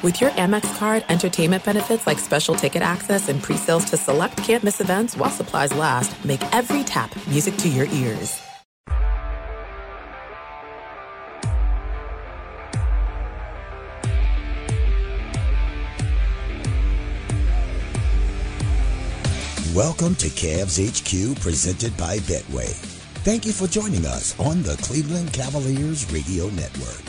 With your Amex card, entertainment benefits like special ticket access and pre-sales to select campus events while supplies last, make every tap music to your ears. Welcome to Cavs HQ presented by Betway. Thank you for joining us on the Cleveland Cavaliers Radio Network.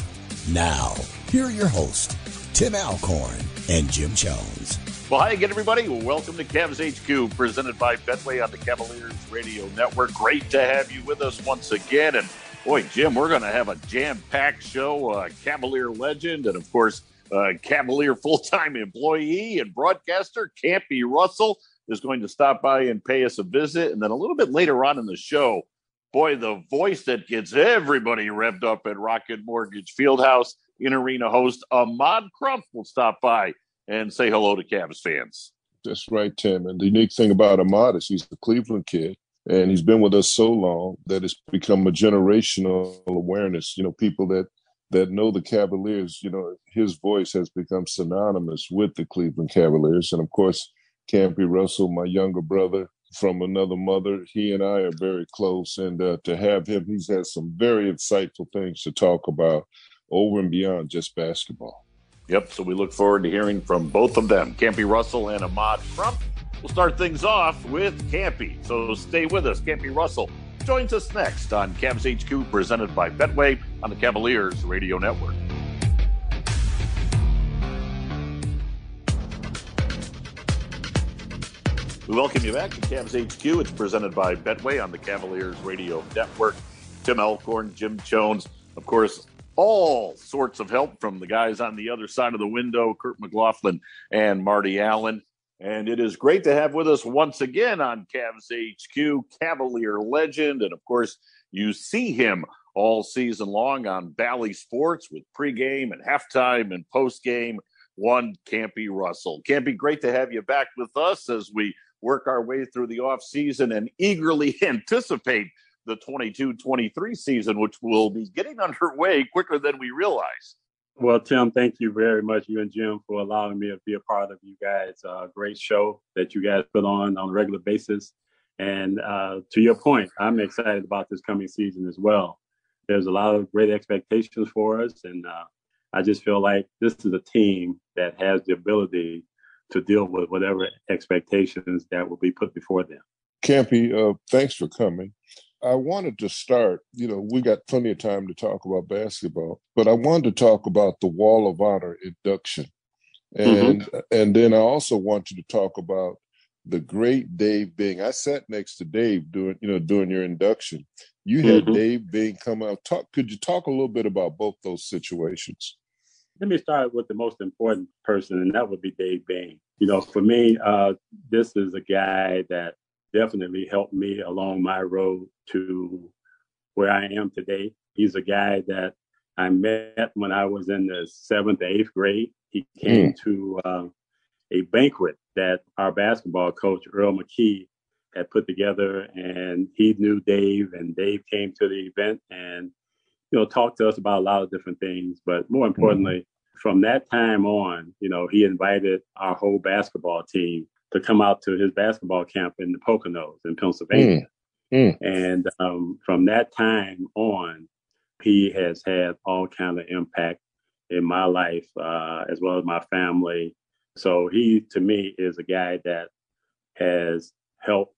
Now, here are your hosts, Tim Alcorn and Jim Jones. Well, hi again, everybody. Welcome to Cavs HQ, presented by Betway on the Cavaliers Radio Network. Great to have you with us once again. And boy, Jim, we're going to have a jam-packed show. Uh, Cavalier legend, and of course, uh, Cavalier full-time employee and broadcaster Campy Russell is going to stop by and pay us a visit. And then a little bit later on in the show, boy, the voice that gets everybody revved up at Rocket Mortgage Fieldhouse in arena host Ahmad Crump will stop by and say hello to Cavs fans. That's right, Tim. And the unique thing about Ahmad is he's a Cleveland kid, and he's been with us so long that it's become a generational awareness. You know, people that that know the Cavaliers, you know, his voice has become synonymous with the Cleveland Cavaliers. And of course, Campy Russell, my younger brother from another mother, he and I are very close. And uh, to have him, he's had some very insightful things to talk about over and beyond just basketball. Yep. So we look forward to hearing from both of them, Campy Russell and Ahmad Crump. We'll start things off with Campy. So stay with us. Campy Russell joins us next on Cavs HQ, presented by Betway on the Cavaliers Radio Network. We welcome you back to Cavs HQ. It's presented by Betway on the Cavaliers Radio Network. Tim Alcorn, Jim Jones, of course, all sorts of help from the guys on the other side of the window, Kurt McLaughlin and Marty Allen. And it is great to have with us once again on Cavs HQ, Cavalier legend. And of course, you see him all season long on Bally Sports with pregame and halftime and postgame. One Campy Russell. Campy, great to have you back with us as we work our way through the off season and eagerly anticipate the 22 23 season, which will be getting underway quicker than we realize. Well, Tim, thank you very much, you and Jim, for allowing me to be a part of you guys' uh, great show that you guys put on on a regular basis. And uh, to your point, I'm excited about this coming season as well. There's a lot of great expectations for us, and uh, I just feel like this is a team that has the ability to deal with whatever expectations that will be put before them. Campy, uh, thanks for coming. I wanted to start, you know, we got plenty of time to talk about basketball, but I wanted to talk about the Wall of Honor induction. And mm-hmm. and then I also wanted to talk about the great Dave Bing. I sat next to Dave doing, you know, doing your induction. You had mm-hmm. Dave Bing come out. Talk could you talk a little bit about both those situations? Let me start with the most important person, and that would be Dave Bing. You know, for me, uh, this is a guy that definitely helped me along my road to where I am today. He's a guy that I met when I was in the seventh, eighth grade. He came mm. to uh, a banquet that our basketball coach, Earl McKee, had put together, and he knew Dave, and Dave came to the event and you know talked to us about a lot of different things. But more importantly, mm. from that time on, you know, he invited our whole basketball team to come out to his basketball camp in the Poconos in Pennsylvania. Mm. Mm. And um, from that time on, he has had all kind of impact in my life uh, as well as my family. So he, to me, is a guy that has helped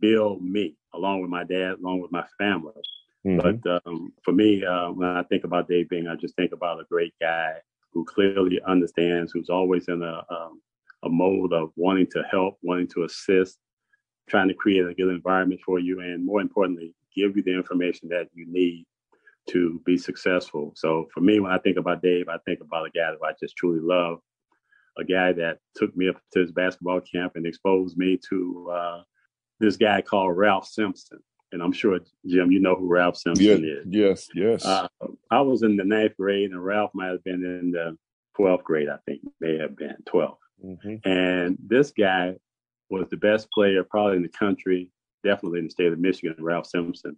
build me along with my dad, along with my family. Mm-hmm. But um, for me, uh, when I think about Dave Bing, I just think about a great guy who clearly understands, who's always in a um, a mode of wanting to help, wanting to assist, trying to create a good environment for you, and more importantly, give you the information that you need to be successful. So for me, when I think about Dave, I think about a guy that I just truly love, a guy that took me up to his basketball camp and exposed me to uh, this guy called Ralph Simpson. And I'm sure, Jim, you know who Ralph Simpson yes, is. Yes, yes. Uh, I was in the ninth grade, and Ralph might have been in the 12th grade, I think, may have been 12. Mm-hmm. And this guy was the best player probably in the country, definitely in the state of Michigan, Ralph Simpson.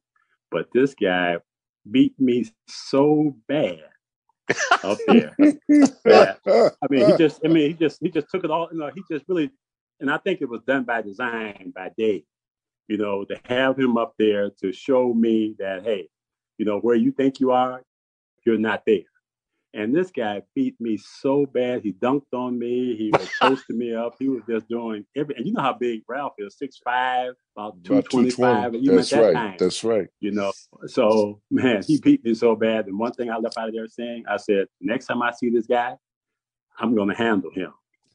But this guy beat me so bad up there. I mean, he just, I mean, he just, he just took it all. You know, he just really, and I think it was done by design by Dave. You know, to have him up there to show me that, hey, you know, where you think you are, you're not there. And this guy beat me so bad. He dunked on me. He was posting me up. He was just doing every. And you know how big Ralph is six five, about two twenty five. That's that right. Time, That's right. You know, so man, he beat me so bad. And one thing I left out of there saying, I said, next time I see this guy, I'm going to handle him.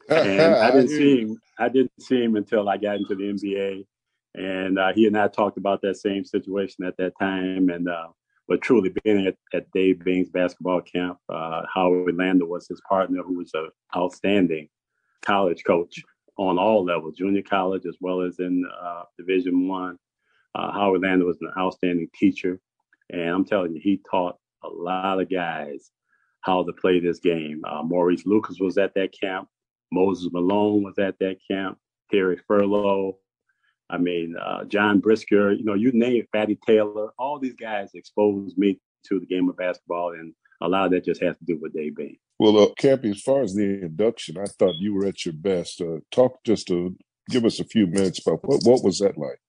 And I didn't see him. I didn't see him until I got into the NBA, and uh, he and I talked about that same situation at that time. And uh, but truly being at, at Dave Bing's basketball camp, uh, Howard Landa was his partner, who was an outstanding college coach on all levels, junior college as well as in uh, Division One. Uh, Howard Landa was an outstanding teacher, and I'm telling you, he taught a lot of guys how to play this game. Uh, Maurice Lucas was at that camp. Moses Malone was at that camp. Terry Furlow, I mean, uh, John Brisker, you know, you name it, Fatty Taylor, all these guys exposed me to the game of basketball, and a lot of that just has to do with Dave Bing. Well, uh, Campy, as far as the induction, I thought you were at your best. Uh, talk just to give us a few minutes about what, what was that like?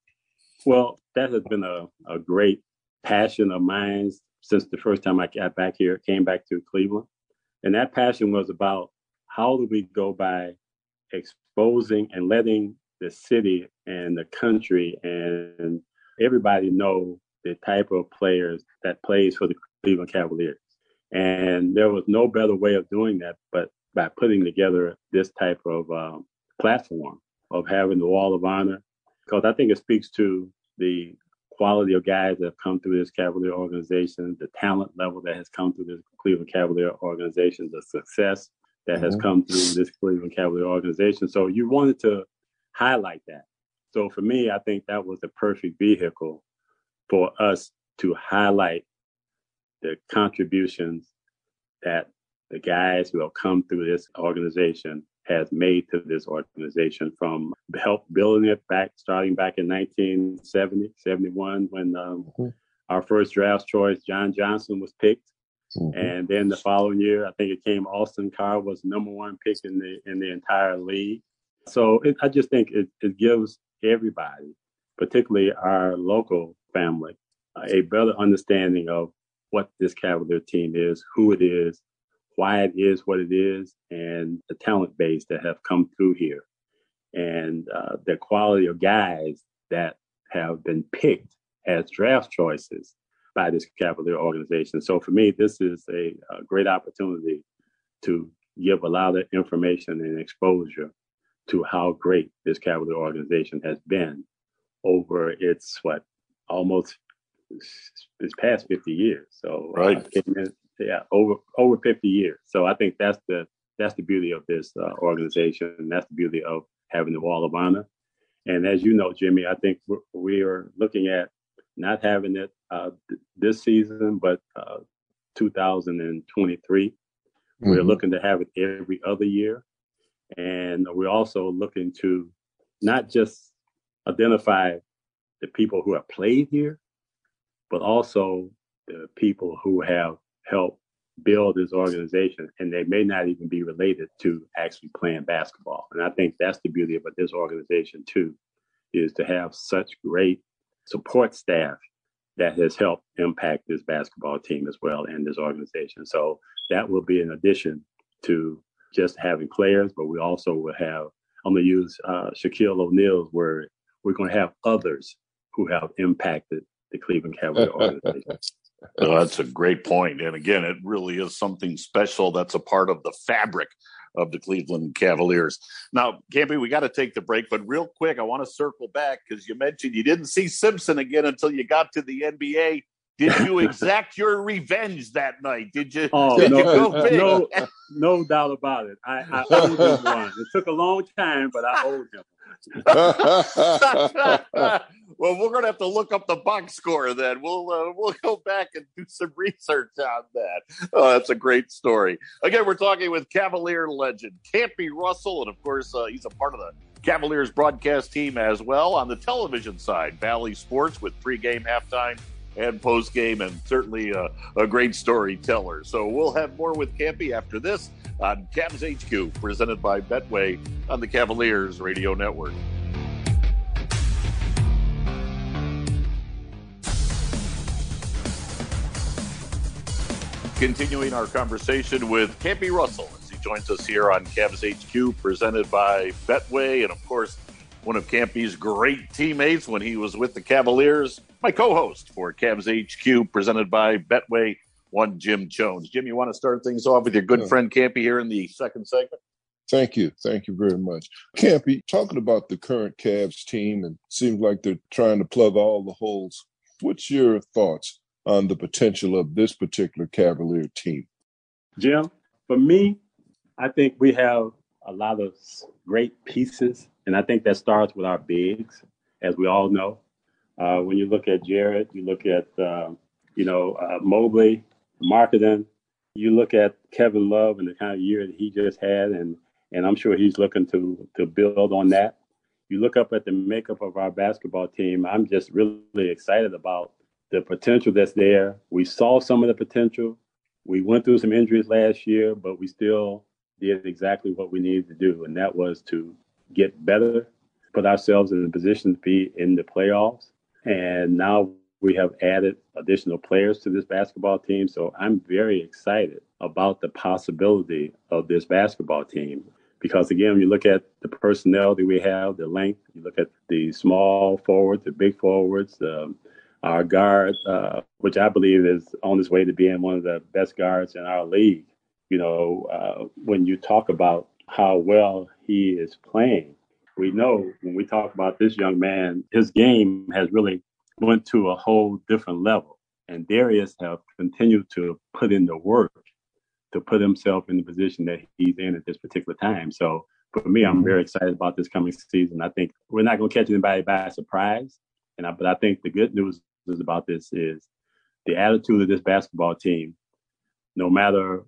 Well, that has been a, a great passion of mine since the first time I got back here, came back to Cleveland. And that passion was about how do we go by exposing and letting the city and the country and everybody know the type of players that plays for the Cleveland Cavaliers. And there was no better way of doing that but by putting together this type of um, platform of having the Wall of Honor, because I think it speaks to the quality of guys that have come through this Cavalier organization, the talent level that has come through this Cleveland Cavalier organization, the success that mm-hmm. has come through this Cleveland Cavalier organization. So you wanted to highlight that. So for me, I think that was the perfect vehicle for us to highlight the contributions that the guys who have come through this organization has made to this organization from help building it back starting back in 1970 71 when um, mm-hmm. our first draft choice john johnson was picked mm-hmm. and then the following year i think it came austin carr was number one pick in the in the entire league so it, I just think it, it gives everybody, particularly our local family, a better understanding of what this Cavalier team is, who it is, why it is what it is, and the talent base that have come through here, and uh, the quality of guys that have been picked as draft choices by this Cavalier organization. So for me, this is a, a great opportunity to give a lot of information and exposure to how great this Cavalier organization has been over its what almost its past 50 years. So uh, right, uh, yeah, over over 50 years. So I think that's the that's the beauty of this uh, organization, and that's the beauty of having the Wall of Honor. And as you know, Jimmy, I think we are looking at not having it uh, th- this season, but uh, 2023. Mm-hmm. We're looking to have it every other year. And we're also looking to not just identify the people who have played here, but also the people who have helped build this organization and they may not even be related to actually playing basketball. And I think that's the beauty of this organization too, is to have such great support staff that has helped impact this basketball team as well and this organization. So that will be an addition to just having players, but we also will have, I'm going to use uh, Shaquille O'Neal's word, we're going to have others who have impacted the Cleveland Cavalier organization. Oh, that's a great point. And again, it really is something special that's a part of the fabric of the Cleveland Cavaliers. Now, Campy, we got to take the break, but real quick, I want to circle back because you mentioned you didn't see Simpson again until you got to the NBA. Did you exact your revenge that night? Did you? Oh did no, you no, no doubt about it. I, I owed him one. It took a long time, but I owed him. well, we're gonna have to look up the box score then. We'll uh, we'll go back and do some research on that. Oh, that's a great story. Again, we're talking with Cavalier legend Campy Russell, and of course, uh, he's a part of the Cavaliers broadcast team as well on the television side. Bally Sports with pregame, halftime, and post game, and certainly a, a, great storyteller. So we'll have more with Campy after this on Cavs HQ, presented by Betway on the Cavaliers Radio Network. Continuing our conversation with Campy Russell as he joins us here on Cavs HQ, presented by Betway, and of course one of Campy's great teammates when he was with the Cavaliers. My co-host for Cavs HQ, presented by Betway, one Jim Jones. Jim, you want to start things off with your good yeah. friend Campy here in the second segment? Thank you. Thank you very much. Campy, talking about the current Cavs team and seems like they're trying to plug all the holes. What's your thoughts on the potential of this particular Cavalier team? Jim, for me, I think we have a lot of great pieces and I think that starts with our bigs, as we all know. Uh, when you look at Jarrett, you look at, uh, you know, uh, Mobley, Markkanen, you look at Kevin Love and the kind of year that he just had, and, and I'm sure he's looking to, to build on that. You look up at the makeup of our basketball team, I'm just really excited about the potential that's there. We saw some of the potential. We went through some injuries last year, but we still did exactly what we needed to do, and that was to get better, put ourselves in a position to be in the playoffs. And now we have added additional players to this basketball team. So I'm very excited about the possibility of this basketball team. Because again, when you look at the personnel that we have, the length, you look at the small forwards, the big forwards, um, our guard, uh, which I believe is on his way to being one of the best guards in our league. You know, uh, when you talk about how well he is playing. We know when we talk about this young man, his game has really went to a whole different level. And Darius have continued to put in the work to put himself in the position that he's in at this particular time. So for me, I'm mm-hmm. very excited about this coming season. I think we're not going to catch anybody by surprise. And I, but I think the good news is about this is the attitude of this basketball team, no matter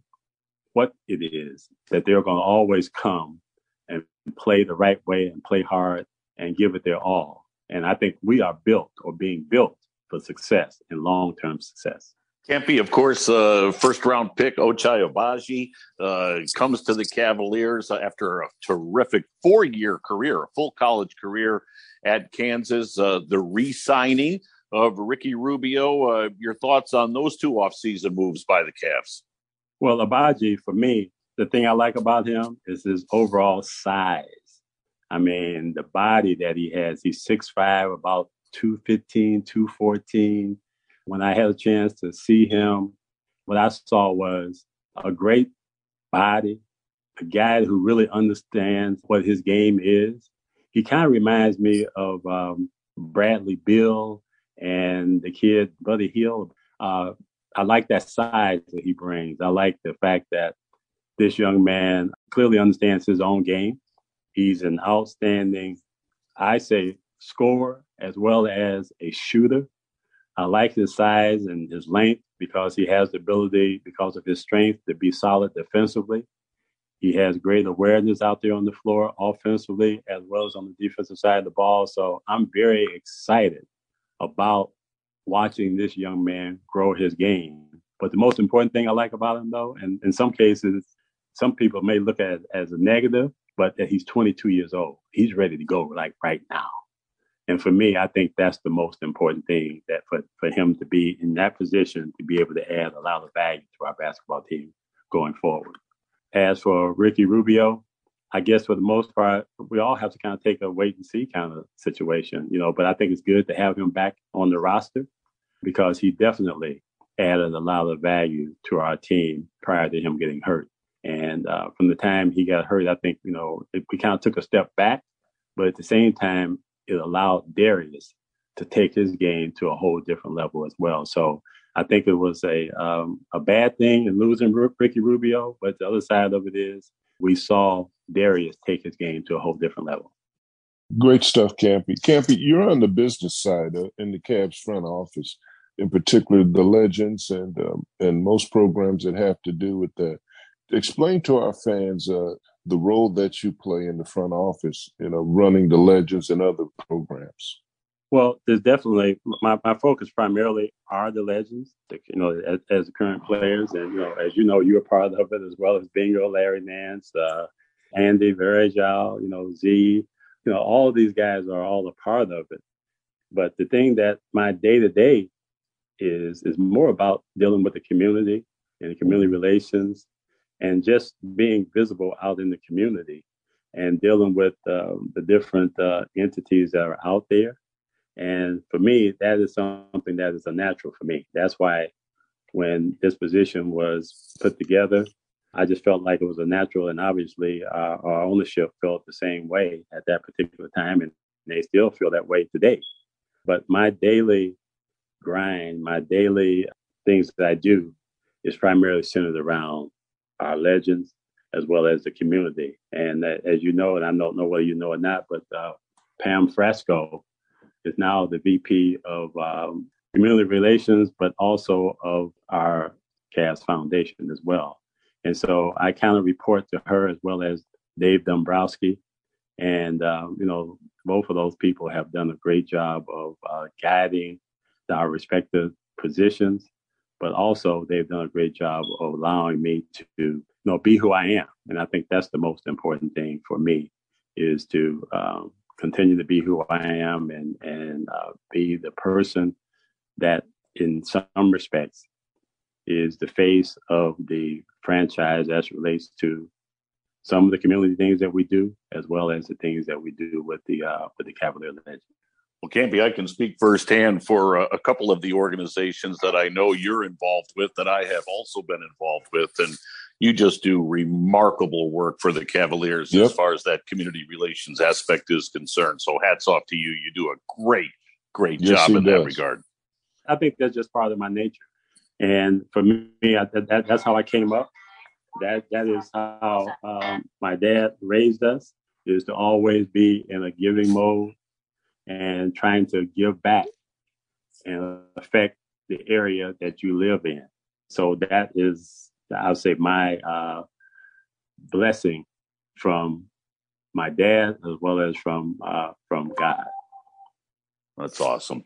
what it is, that they're going to always come and play the right way and play hard and give it their all. And I think we are built or being built for success and long term success. Campy, of course, uh, first round pick Ochai Agbaji uh, comes to the Cavaliers after a terrific four year career, a full college career at Kansas. Uh, the re signing of Ricky Rubio. Uh, your thoughts on those two offseason moves by the Cavs? Well, Agbaji, for me, the thing I like about him is his overall size. I mean, the body that he has. He's 6'5, about 215, 214. When I had a chance to see him, what I saw was a great body, a guy who really understands what his game is. He kind of reminds me of um, Bradley Beal and the kid Buddy Hield. Uh, I like that size that he brings. I like the fact that this young man clearly understands his own game. He's an outstanding, I say, scorer as well as a shooter. I like his size and his length because he has the ability, because of his strength, to be solid defensively. He has great awareness out there on the floor offensively as well as on the defensive side of the ball. So I'm very excited about watching this young man grow his game. But the most important thing I like about him, though, and in some cases, some people may look at as a negative, but that he's 22 years old. He's ready to go like right now. And for me, I think that's the most important thing that for, for him to be in that position to be able to add a lot of value to our basketball team going forward. As for Ricky Rubio, I guess for the most part, we all have to kind of take a wait and see kind of situation, you know, but I think it's good to have him back on the roster because he definitely added a lot of value to our team prior to him getting hurt. And uh, from the time he got hurt, I think, you know, it, we kind of took a step back, but at the same time, it allowed Darius to take his game to a whole different level as well. So I think it was a um, a bad thing in losing Ricky Rubio, but the other side of it is we saw Darius take his game to a whole different level. Great stuff, Campy. Campy, you're on the business side uh, in the Cavs front office in particular the legends and um, and most programs that have to do with that. Explain to our fans uh, the role that you play in the front office, you know, running the legends and other programs. Well, there's definitely my, my focus primarily are the legends, you know, as, as the current players, and you know, as you know, you're part of it as well as Bingo, Larry Nance, uh, Andy, Varejao, you know, Z, you know, all these guys are all a part of it. But the thing that my day to day is is more about dealing with the community and the community relations, and just being visible out in the community, and dealing with uh, the different uh, entities that are out there and for me, that is something that is a natural for me. That's why when this position was put together, I just felt like it was a natural. And obviously, uh, our ownership felt the same way at that particular time. And they still feel that way today. But my daily grind, my daily things that I do is primarily centered around our legends as well as the community. And uh, as you know, and I don't know whether you know or not, but uh, Pam Frasco is now the VP of um, Community Relations, but also of our Cavs Foundation as well. And so I kind of report to her as well as Dave Dombrowski. And, um, you know, both of those people have done a great job of uh, guiding our respective positions, but also they've done a great job of allowing me to, you know, be who I am. And I think that's the most important thing for me is to um, continue to be who I am and and uh, be the person that, in some respects, is the face of the franchise as relates to some of the community things that we do, as well as the things that we do with the uh, with the Cavalier Legend. Well, Campy, I can speak firsthand for a, a, couple of the organizations that I know you're involved with, that I have also been involved with, and you just do remarkable work for the Cavaliers yep. as far as that community relations aspect is concerned. So, hats off to you. You do a great, great yes, job in does. that regard. I think that's just part of my nature, and for me, I, that, that's how I came up. That that is how um, my dad raised us. Is to always be in a giving mode and trying to give back and affect the area that you live in. So that is, I'll say, my uh, blessing from my dad as well as from uh, from God. That's awesome.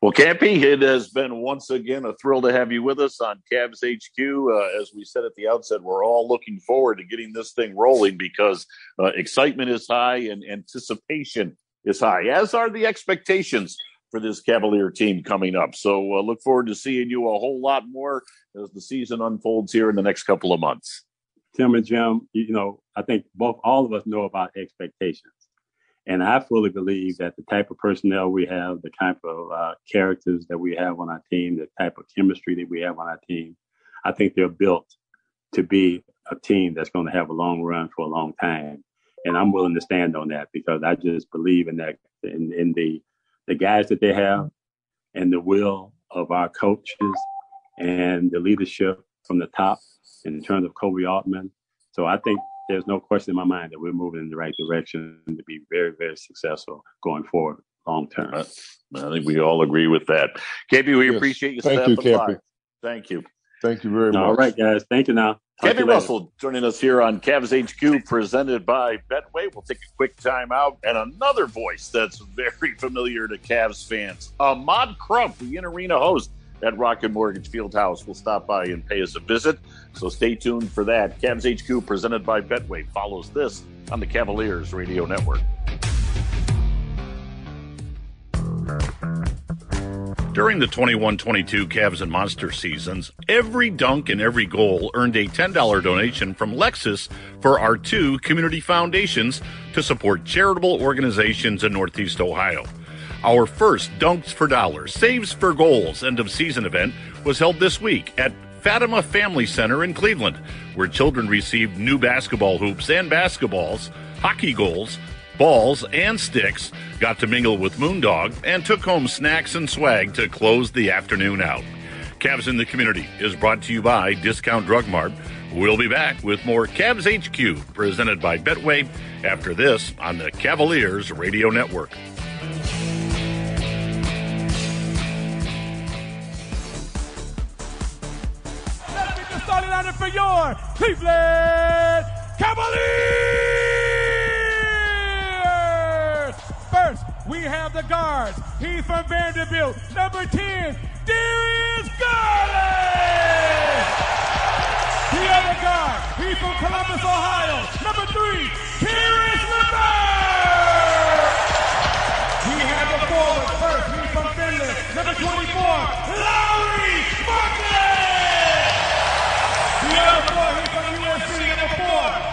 Well, Campy, it has been once again a thrill to have you with us on Cavs HQ. Uh, as we said at the outset, we're all looking forward to getting this thing rolling because uh, excitement is high and anticipation is high, as are the expectations for this Cavalier team coming up. So uh, look forward to seeing you a whole lot more as the season unfolds here in the next couple of months. Tim and Jim, you know, I think both all of us know about expectations. And I fully believe that the type of personnel we have, the type of uh, characters that we have on our team, the type of chemistry that we have on our team, I think they're built to be a team that's going to have a long run for a long time and I'm willing to stand on that because I just believe in that in, in the the guys that they have and the will of our coaches and the leadership from the top in terms of Koby Altman. So I think there's no question in my mind that we're moving in the right direction to be very, very successful going forward long term. I think we all agree with that. Campy, we yes. appreciate you. Thank you, Campy. Thank you. Thank you very much. All right, guys. Thank you now. Kevin Russell joining us here on Cavs HQ, presented by Betway. We'll take a quick time out, and another voice that's very familiar to Cavs fans, Ahmad Crump, the in arena host at Rocket Mortgage Fieldhouse, will stop by and pay us a visit. So stay tuned for that. Cavs HQ, presented by Betway, follows this on the Cavaliers Radio Network. During the 21 22 Cavs and Monster seasons, every dunk and every goal earned a $10 donation from Lexus for our two community foundations to support charitable organizations in Northeast Ohio. Our first Dunks for Dollars, Saves for Goals end of season event was held this week at Fatima Family Center in Cleveland, where children received new basketball hoops and basketballs, hockey goals, balls, and sticks, got to mingle with Moondog, and took home snacks and swag to close the afternoon out. Cavs in the Community is brought to you by Discount Drug Mart. We'll be back with more Cavs HQ presented by Betway after this on the Cavaliers Radio Network. Let's get the starting for your Cleveland Cavaliers! We have the guards. He's from Vanderbilt. Number 10, Darius Garland. The other guard, he's from Columbus, Ohio. Number three, Caris LeVert. We have the forward first, he's from Finland. Number 24, Lauri Markkanen. The other four, he's from USC. Number four,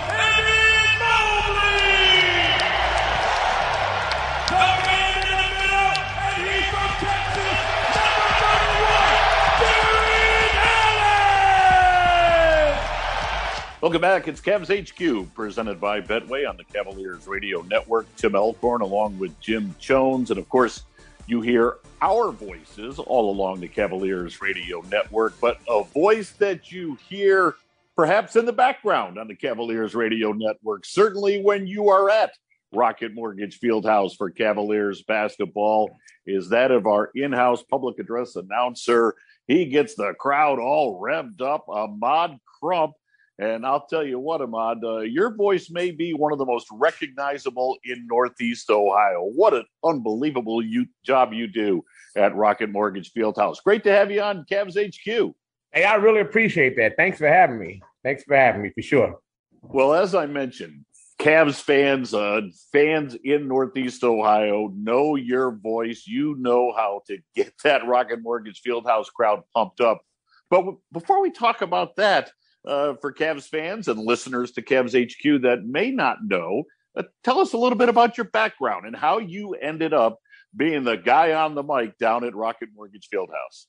Welcome back. It's Cavs HQ, presented by Betway on the Cavaliers Radio Network. Tim Alcorn along with Jim Jones. And of course, you hear our voices all along the Cavaliers Radio Network, but a voice that you hear perhaps in the background on the Cavaliers Radio Network, certainly when you are at Rocket Mortgage Fieldhouse for Cavaliers basketball, is that of our in house public address announcer. He gets the crowd all revved up, Ahmad Crump. And I'll tell you what, Ahmad, uh, your voice may be one of the most recognizable in Northeast Ohio. What an unbelievable you, job you do at Rocket Mortgage Fieldhouse. Great to have you on Cavs HQ. Hey, I really appreciate that. Thanks for having me. Thanks for having me for sure. Well, as I mentioned, Cavs fans, uh, fans in Northeast Ohio know your voice. You know how to get that Rocket Mortgage Fieldhouse crowd pumped up. But w- before we talk about that, uh, for Cavs fans and listeners to Cavs HQ that may not know, uh, tell us a little bit about your background and how you ended up being the guy on the mic down at Rocket Mortgage Fieldhouse.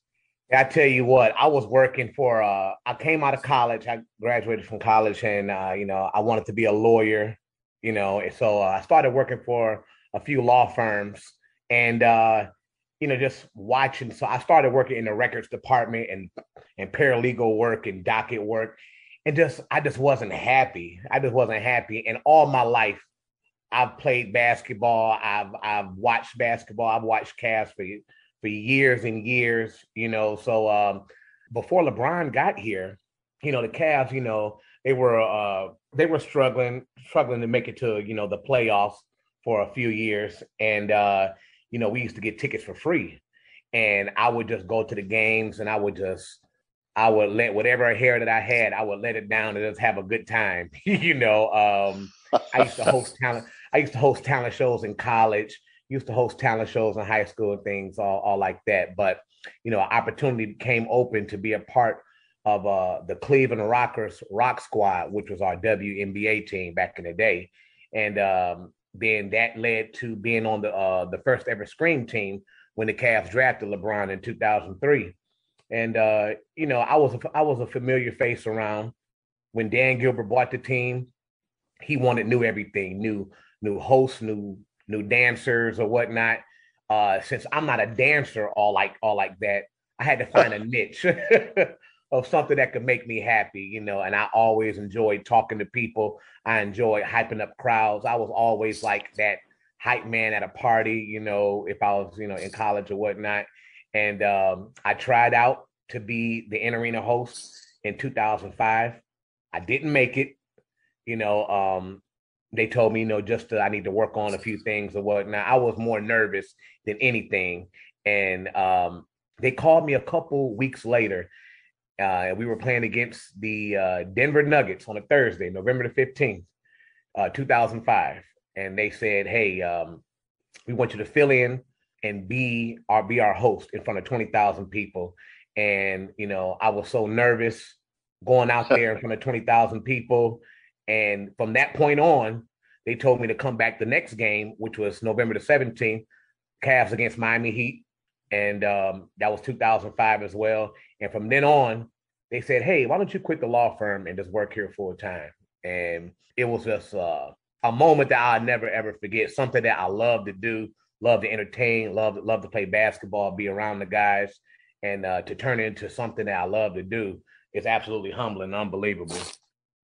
I tell you what, I was working for. Uh, I came out of college. I graduated from college, and uh, you know, I wanted to be a lawyer. You know, so uh, I started working for a few law firms, and uh, you know, just watching. So I started working in the records department and and paralegal work and docket work, and just I just wasn't happy. I just wasn't happy. And all my life, I've played basketball. I've I've watched basketball. I've watched Cavs for for years and years. You know, so um, before LeBron got here, you know, the Cavs, you know, they were uh, they were struggling struggling to make it to you know the playoffs for a few years, and uh, you know we used to get tickets for free, and I would just go to the games, and I would just I would let whatever hair that I had, I would let it down and just have a good time. you know, um, I used to host talent. I used to host talent shows in college. Used to host talent shows in high school and things, all, all like that. But you know, opportunity came open to be a part of uh, the Cleveland Rockers Rock Squad, which was our WNBA team back in the day, and um, then that led to being on the uh, the first ever Scream team when the Cavs drafted LeBron in 2003. And uh, you know, I was a, I was a familiar face around when Dan Gilbert bought the team. He wanted new everything, new new hosts, new new dancers or whatnot. Uh, since I'm not a dancer, all like all like that, I had to find a niche of something that could make me happy, you know. And I always enjoyed talking to people. I enjoyed hyping up crowds. I was always like that hype man at a party, you know, if I was, you know, in college or whatnot. And um, I tried out to be the in arena host in 2005. I didn't make it. You know, um, they told me, you know, just to, I need to work on a few things or whatnot. I was more nervous than anything. And um, they called me a couple weeks later. Uh, we were playing against the uh, Denver Nuggets on a Thursday, November the 15th, uh, 2005. And they said, hey, um, we want you to fill in and be our be our host in front of 20,000 people. And you know, I was so nervous going out there in front of 20,000 people. And from that point on, they told me to come back the next game, which was November the 17th, Cavs against Miami Heat. And um, that was 2005 as well. And from then on, they said, hey, why don't you quit the law firm and just work here full time? And it was just uh, a moment that I'll never ever forget, something that I love to do, love to entertain, love, love to play basketball, be around the guys, and uh, to turn into something that I love to do is absolutely humbling, unbelievable.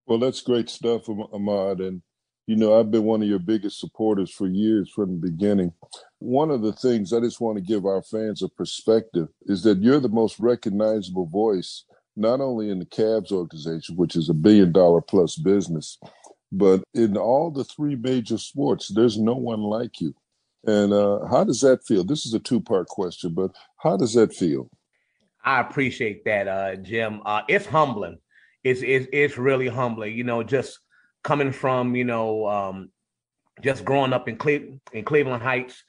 Well, that's great stuff, Ahmad. And, you know, I've been one of your biggest supporters for years from the beginning. One of the things I just want to give our fans a perspective is that you're the most recognizable voice, not only in the Cavs organization, which is a billion dollar plus business, but in all the three major sports, there's no one like you. And uh, how does that feel? This is a two part question, but how does that feel? I appreciate that, uh, Jim. Uh, it's humbling. It's, it's it's really humbling. You know, just coming from you know, um, just growing up in Cle- in Cleveland Heights,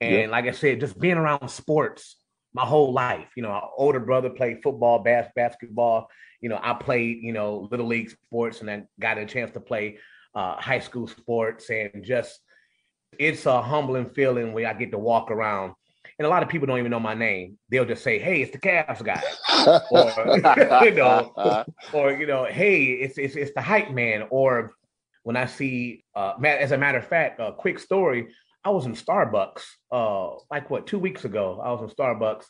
and like I said, just being around sports my whole life. You know, our older brother played football, bas- basketball. You know, I played you know little league sports, and then got a chance to play uh, high school sports, and just it's a humbling feeling where I get to walk around and a lot of people don't even know my name. They'll just say, "Hey, it's the Cavs guy," or you know, or you know, "Hey, it's it's it's the hype man." Or when I see, uh, as a matter of fact, a quick story. I was in Starbucks, uh, like what two weeks ago. I was in Starbucks,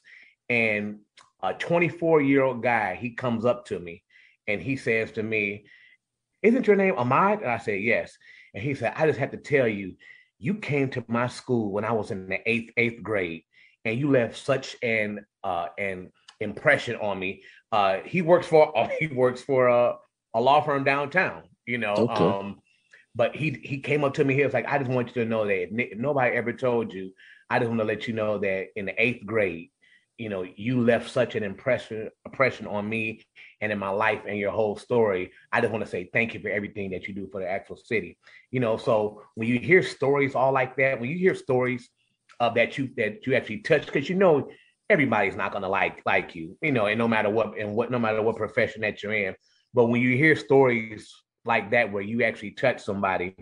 and a 24 year old guy he comes up to me, and he says to me, "Isn't your name Ahmad?" And I said, "Yes." And he said, "I just have to tell you." You came to my school when I was in the eighth eighth grade, and you left such an uh, an impression on me. Uh, he works for he works for a, a law firm downtown, you know. Okay. Um, but he he came up to me. He was like, "I just want you to know that if nobody ever told you. I just want to let you know that in the eighth grade, you know, you left such an impression impression on me and in my life and your whole story. I just want to say thank you for everything that you do for the actual city. You know, so when you hear stories all like that, when you hear stories uh, that you that you actually touch because you know everybody's not gonna like like you, you know, and no matter what and what no matter what profession that you're in. But when you hear stories like that where you actually touch somebody,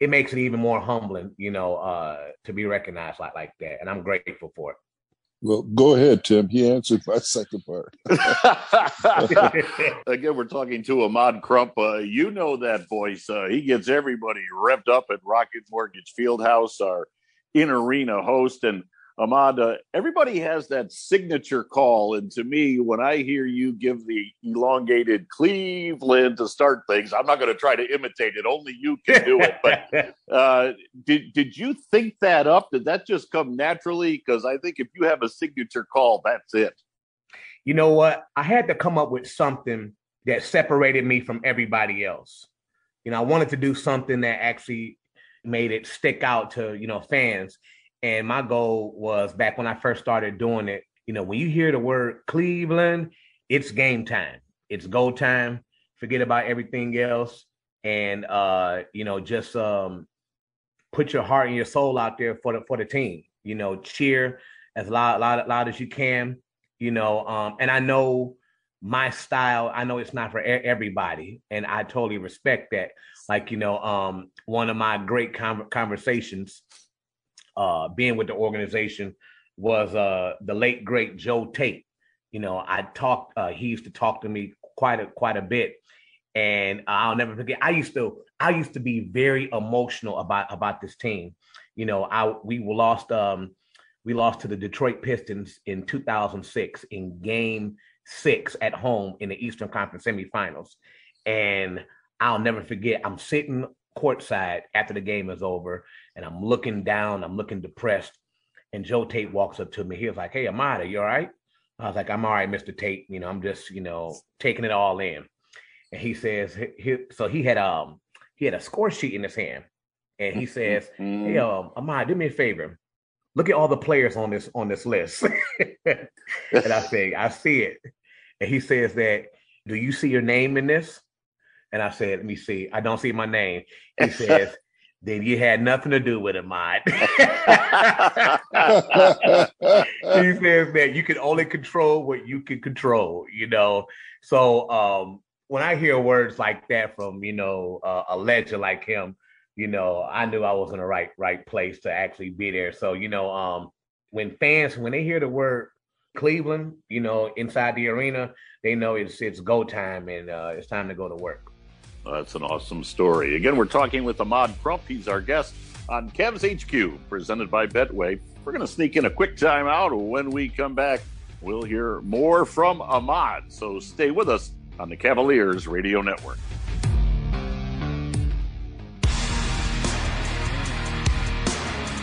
it makes it even more humbling, you know, uh, to be recognized like like that. And I'm grateful for it. Well, go ahead, Tim. He answered my second part. Again, we're talking to Ahmad Crump. Uh, you know that voice. Uh, he gets everybody revved up at Rocket Mortgage Fieldhouse, our in arena host. And Amanda, everybody has that signature call. And to me, when I hear you give the elongated Cleveland to start things, I'm not going to try to imitate it. Only you can do it. But uh, did, did you think that up? Did that just come naturally? Because I think if you have a signature call, that's it. You know what? I had to come up with something that separated me from everybody else. You know, I wanted to do something that actually made it stick out to you know fans. And my goal was back when I first started doing it. You know, when you hear the word Cleveland, it's game time. It's go time. Forget about everything else, and uh, you know, just um, put your heart and your soul out there for the for the team. You know, cheer as loud, loud, loud as you can. You know, um, and I know my style i know it's not for everybody and i totally respect that. Like you know um one of my great com- conversations uh being with the organization was uh the late great joe tait. You know i talked uh he used to talk to me quite a quite a bit and i'll never forget i used to i used to be very emotional about about this team. You know i we lost um we lost to the detroit pistons in 2006 in game six at home in the Eastern Conference semifinals. And I'll never forget, I'm sitting courtside after the game is over and I'm looking down, I'm looking depressed. And Joe Tait walks up to me. He was like, Hey, Amada, you all right? I was like, I'm all right, Mr. Tait. You know, I'm just, you know, taking it all in. And he says, he, so he had um he had a score sheet in his hand. And he says, mm-hmm. Hey, um, Amada, do me a favor. Look at all the players on this on this list. and I say, I see it. And he says that, do you see your name in this? And I said, let me see. I don't see my name. He says, then you had nothing to do with it, mine. he says that you can only control what you can control, you know. So um, when I hear words like that from, you know, uh, a legend like him, you know, I knew I was in the right right place to actually be there. So, you know, um, when fans when they hear the word Cleveland, you know, inside the arena, they know it's it's go time and uh, it's time to go to work. that's an awesome story. Again, we're talking with Ahmad Crump. He's our guest on Cavs HQ, presented by Betway. We're going to sneak in a quick timeout. When we come back, we'll hear more from Ahmad. So stay with us on the Cavaliers Radio Network.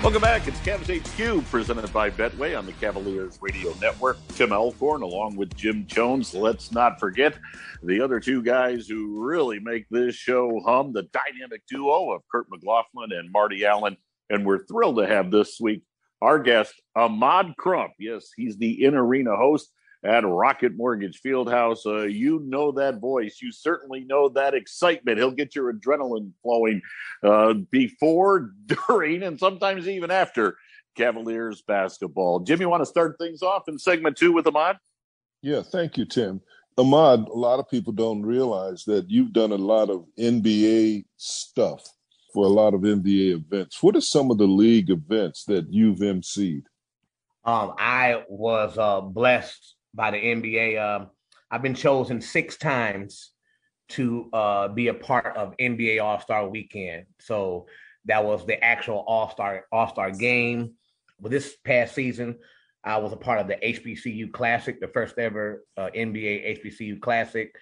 Welcome back. It's Cavs HQ presented by Betway on the Cavaliers Radio Network. Tim Alcorn along with Jim Jones. Let's not forget the other two guys who really make this show hum the dynamic duo of Kurt McLaughlin and Marty Allen. And we're thrilled to have this week our guest, Ahmad Crump. Yes, he's the in arena host at Rocket Mortgage Fieldhouse. Uh, you know that voice. You certainly know that excitement. He'll get your adrenaline flowing uh, before, during, and sometimes even after Cavaliers basketball. Jim, you want to start things off in segment two with Ahmad? Yeah, thank you, Tim. Ahmad, a lot of people don't realize that you've done a lot of NBA stuff for a lot of NBA events. What are some of the league events that you've emceed? Um, I was uh, blessed by the NBA. Um, I've been chosen six times to uh, be a part of NBA All Star Weekend. So that was the actual All Star All Star game. But this past season, I was a part of the HBCU Classic, the first ever uh, NBA HBCU Classic.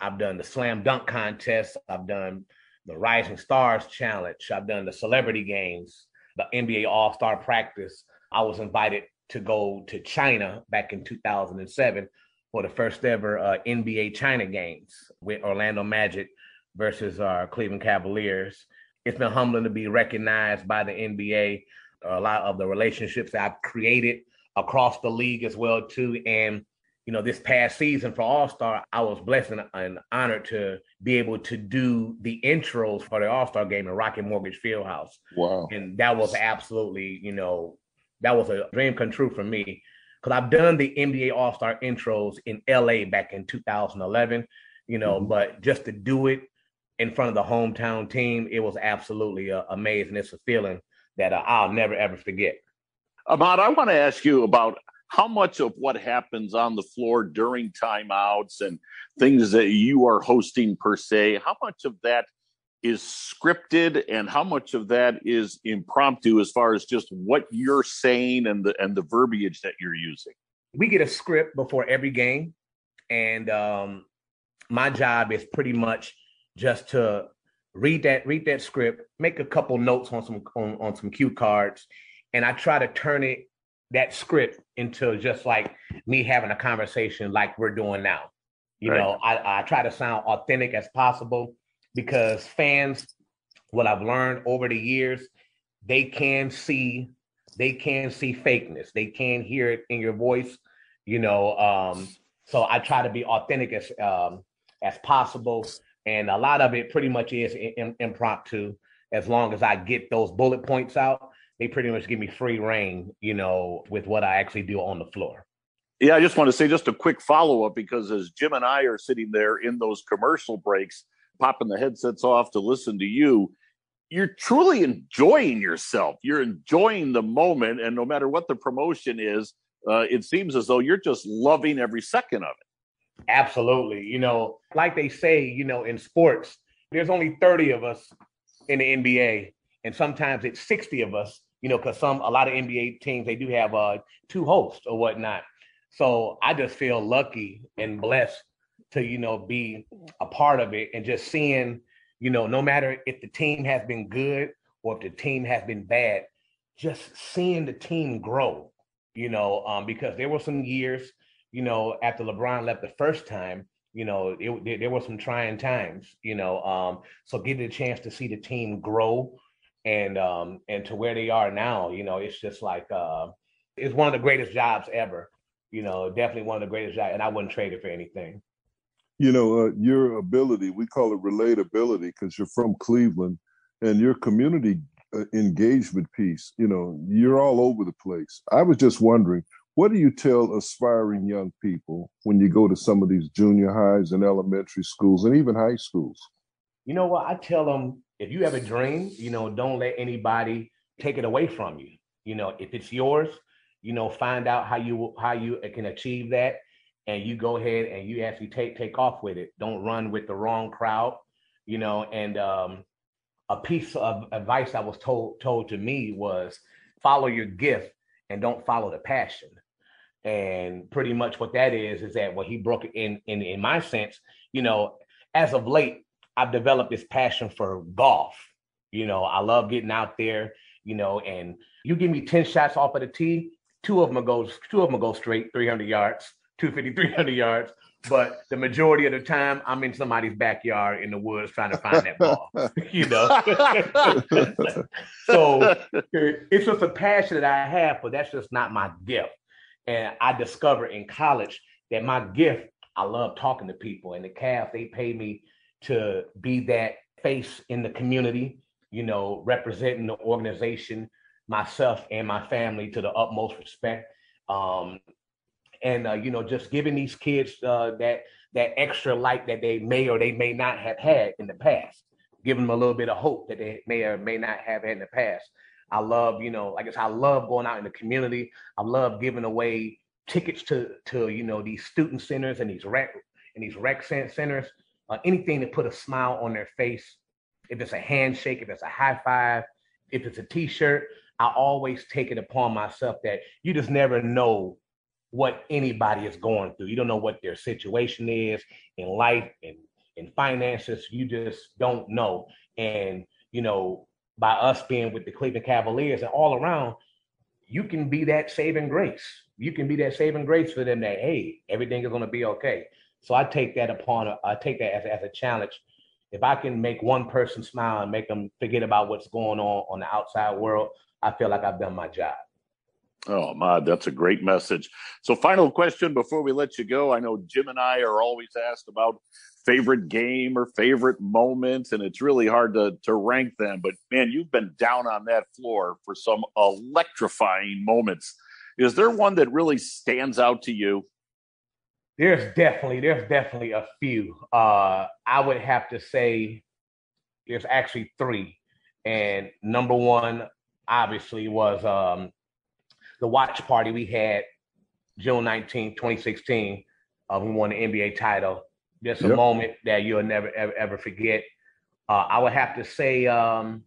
I've done the slam dunk contest. I've done the Rising Stars Challenge. I've done the Celebrity Games, the NBA All Star Practice. I was invited to go to China back in 2007 for the first ever uh, NBA China Games with Orlando Magic versus our uh, Cleveland Cavaliers. It's been humbling to be recognized by the NBA. A lot of the relationships that I've created across the league as well too, and you know, this past season for All Star, I was blessed and, honored to be able to do the intros for the All Star game in Rocket Mortgage Fieldhouse. Wow. And that was absolutely, you know, that was a dream come true for me because I've done the NBA All Star intros in LA back in 2011, you know, mm-hmm. but just to do it in front of the hometown team, it was absolutely uh, amazing. It's a feeling that uh, I'll never ever forget. Ahmad, I want to ask you about how much of what happens on the floor during timeouts and things that you are hosting per se, how much of that is scripted and how much of that is impromptu as far as just what you're saying and the and the verbiage that you're using? We get a script before every game, and um, my job is pretty much just to read that read that script, make a couple notes on some on, on some cue cards, and I try to turn it that script into just like me having a conversation like we're doing now. You right. know, I, I try to sound authentic as possible because fans, what I've learned over the years, they can see they can see fakeness. They can hear it in your voice, you know. Um, so I try to be authentic as um, as possible, and a lot of it pretty much is in, impromptu. As long as I get those bullet points out, they pretty much give me free reign, you know, with what I actually do on the floor. Yeah, I just want to say just a quick follow up because as Jim and I are sitting there in those commercial breaks, popping the headsets off to listen to you, you're truly enjoying yourself. You're enjoying the moment. And no matter what the promotion is, uh, it seems as though you're just loving every second of it. Absolutely. You know, like they say, you know, in sports, there's only 30 of us in the NBA, and sometimes it's 60 of us you know, because some a lot of NBA teams they do have uh two hosts or whatnot. So I just feel lucky and blessed to you know be a part of it and just seeing you know no matter if the team has been good or if the team has been bad, just seeing the team grow. You know, um, because there were some years, you know, after LeBron left the first time, you know, it, there were some trying times, you know. Um, so getting a chance to see the team grow and um and to where they are now you know it's just like uh it's one of the greatest jobs ever you know definitely one of the greatest jobs and i wouldn't trade it for anything you know uh, your ability we call it relatability because you're from cleveland and your community uh, engagement piece you know you're all over the place. I was just wondering what do you tell aspiring young people when you go to some of these junior highs and elementary schools and even high schools? You know what? I tell them if you have a dream, you know, don't let anybody take it away from you. You know, if it's yours, you know, find out how you how you can achieve that, and you go ahead and you actually take take off with it. Don't run with the wrong crowd. You know, and um, a piece of advice that was told told to me was follow your gift and don't follow the passion. And pretty much what that is is that what he broke in in in my sense, you know, as of late, I've developed this passion for golf. You know, I love getting out there, you know, and you give me 10 shots off of the tee, two of them go, two of them go straight 300 yards, 250, 300 yards. but the majority of the time I'm in somebody's backyard in the woods trying to find that ball. you know. so it's just a passion that I have, but that's just not my gift. And I discovered in college that my gift, I love talking to people. And the Cavs, they pay me to be that face in the community, you know, representing the organization, myself and my family to the utmost respect. Um, and uh, you know, just giving these kids uh, that that extra light that they may or they may not have had in the past, giving them a little bit of hope that they may or may not have had in the past. I love, you know, I said, I love going out in the community. I love giving away tickets to to you know these student centers and these rec and these rec centers. Uh, anything to put a smile on their face. If it's a handshake, if it's a high five, if it's a T-shirt, I always take it upon myself that you just never know what anybody is going through. You don't know what their situation is in life and in finances. You just don't know. And you know, by us being with the Cleveland Cavaliers and all around, you can be that saving grace. You can be that saving grace for them that hey, everything is going to be okay. So I take that upon I take that as, as a challenge. If I can make one person smile and make them forget about what's going on on the outside world, I feel like I've done my job. Oh, Mad, that's a great message. So, final question before we let you go. I know Jim and I are always asked about favorite game or favorite moments, and it's really hard to, to rank them. But man, you've been down on that floor for some electrifying moments. Is there one that really stands out to you? There's definitely, there's definitely a few. Uh, I would have to say there's actually three. And number one, obviously, was um, the watch party we had June 19, 2016. Uh, we won the NBA title. Just a yep. moment that you'll never ever, ever forget. Uh, I would have to say um,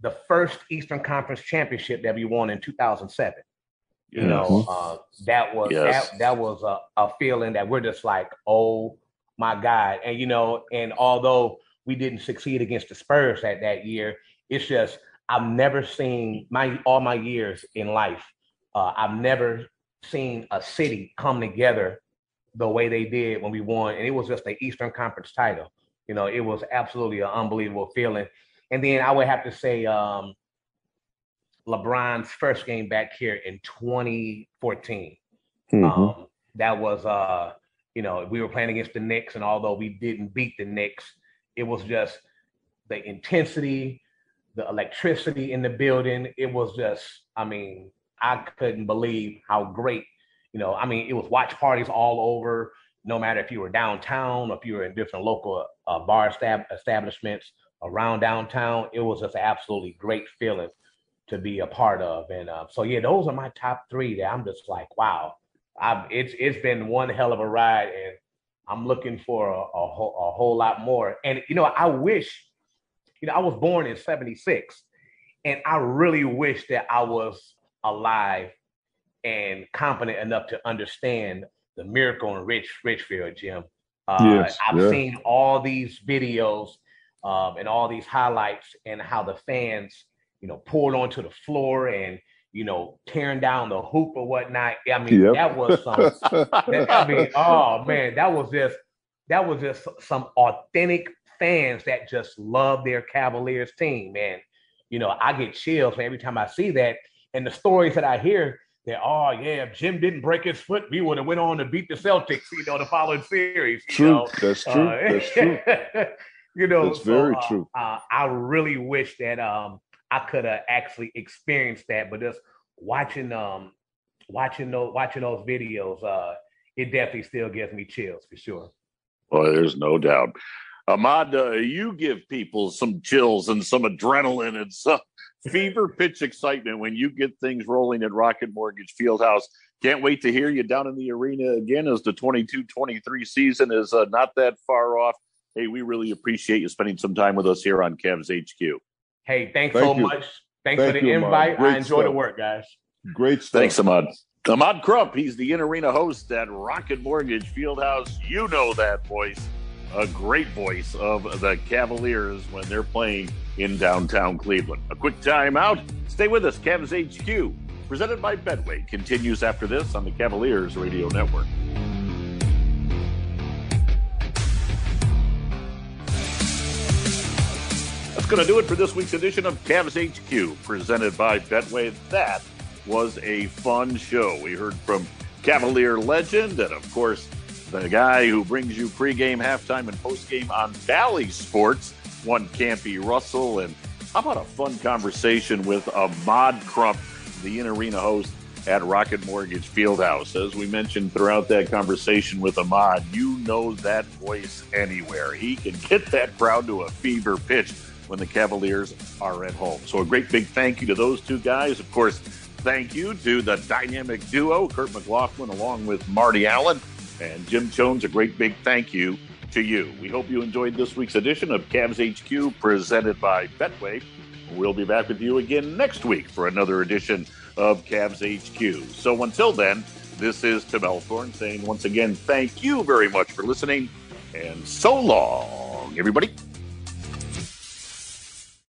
the first Eastern Conference championship that we won in 2007. You yes. know, uh, that was yes. that that was a, a feeling that we're just like, oh my God. And you know, and although we didn't succeed against the Spurs that that year, it's just I've never seen my all my years in life. Uh, I've never seen a city come together the way they did when we won, and it was just the Eastern Conference title. You know, it was absolutely an unbelievable feeling. And then I would have to say um, LeBron's first game back here in 2014. Mm-hmm. Um, that was, uh, you know, we were playing against the Knicks, and although we didn't beat the Knicks, it was just the intensity, the electricity in the building. It was just, I mean, I couldn't believe how great, you know, I mean, it was watch parties all over, no matter if you were downtown or if you were in different local uh, bar stab- establishments around downtown. It was just an absolutely great feeling to be a part of. And uh, so, yeah, those are my top three that I'm just like, wow, I've, it's it's been one hell of a ride, and I'm looking for a, a, a whole lot more. And you know, I wish you know, I was born in 76 and I really wish that I was alive and competent enough to understand the miracle in Rich Richfield, Jim. Uh, yes, I've yeah. seen all these videos um, and all these highlights and how the fans, you know, poured onto the floor and you know tearing down the hoop or whatnot. I mean, yep. that was some. that, I mean, oh man, that was just that was just some authentic fans that just love their Cavaliers team. And, you know, I get chills every time I see that. And the stories that I hear, that, oh, yeah, if Jim didn't break his foot, we would have went on to beat the Celtics, you know, the following series. True. Know? That's true. Uh, That's true. you know, that's very uh, true. Uh, I really wish that um, I could have actually experienced that, but just watching um watching those watching those videos, uh, it definitely still gives me chills for sure. Well, there's no doubt. Ahmad, uh, you give people some chills and some adrenaline and some fever pitch excitement when you get things rolling at Rocket Mortgage Fieldhouse. Can't wait to hear you down in the arena again as the 22 23 season is uh, not that far off. Hey, we really appreciate you spending some time with us here on Cavs HQ. Hey, thanks Thank so you. much. Thanks Thank for the you, invite. I enjoy stuff. the work, guys. Great stuff. Thanks, Ahmad. Ahmad Crump, he's the in arena host at Rocket Mortgage Fieldhouse. You know that voice a great voice of the Cavaliers when they're playing in downtown Cleveland. A quick timeout. Stay with us. Cavs HQ, presented by Betway, continues after this on the Cavaliers Radio Network. That's going to do it for this week's edition of Cavs HQ, presented by Betway. That was a fun show. We heard from Cavalier legend and, of course, the guy who brings you pregame, halftime, and postgame on Bally Sports, one Campy Russell. And how about a fun conversation with Ahmad Crump, the in arena host at Rocket Mortgage Fieldhouse. As we mentioned throughout that conversation with Ahmad, you know that voice anywhere. He can get that crowd to a fever pitch when the Cavaliers are at home. So a great big thank you to those two guys. Of course, thank you to the dynamic duo, Kurt McLaughlin, along with Marty Allen and Jim Chones. A great big thank you to you. We hope you enjoyed this week's edition of Cavs HQ presented by Betway. We'll be back with you again next week for another edition of Cavs HQ. So until then, this is Tim Alcorn saying once again, thank you very much for listening and so long, everybody.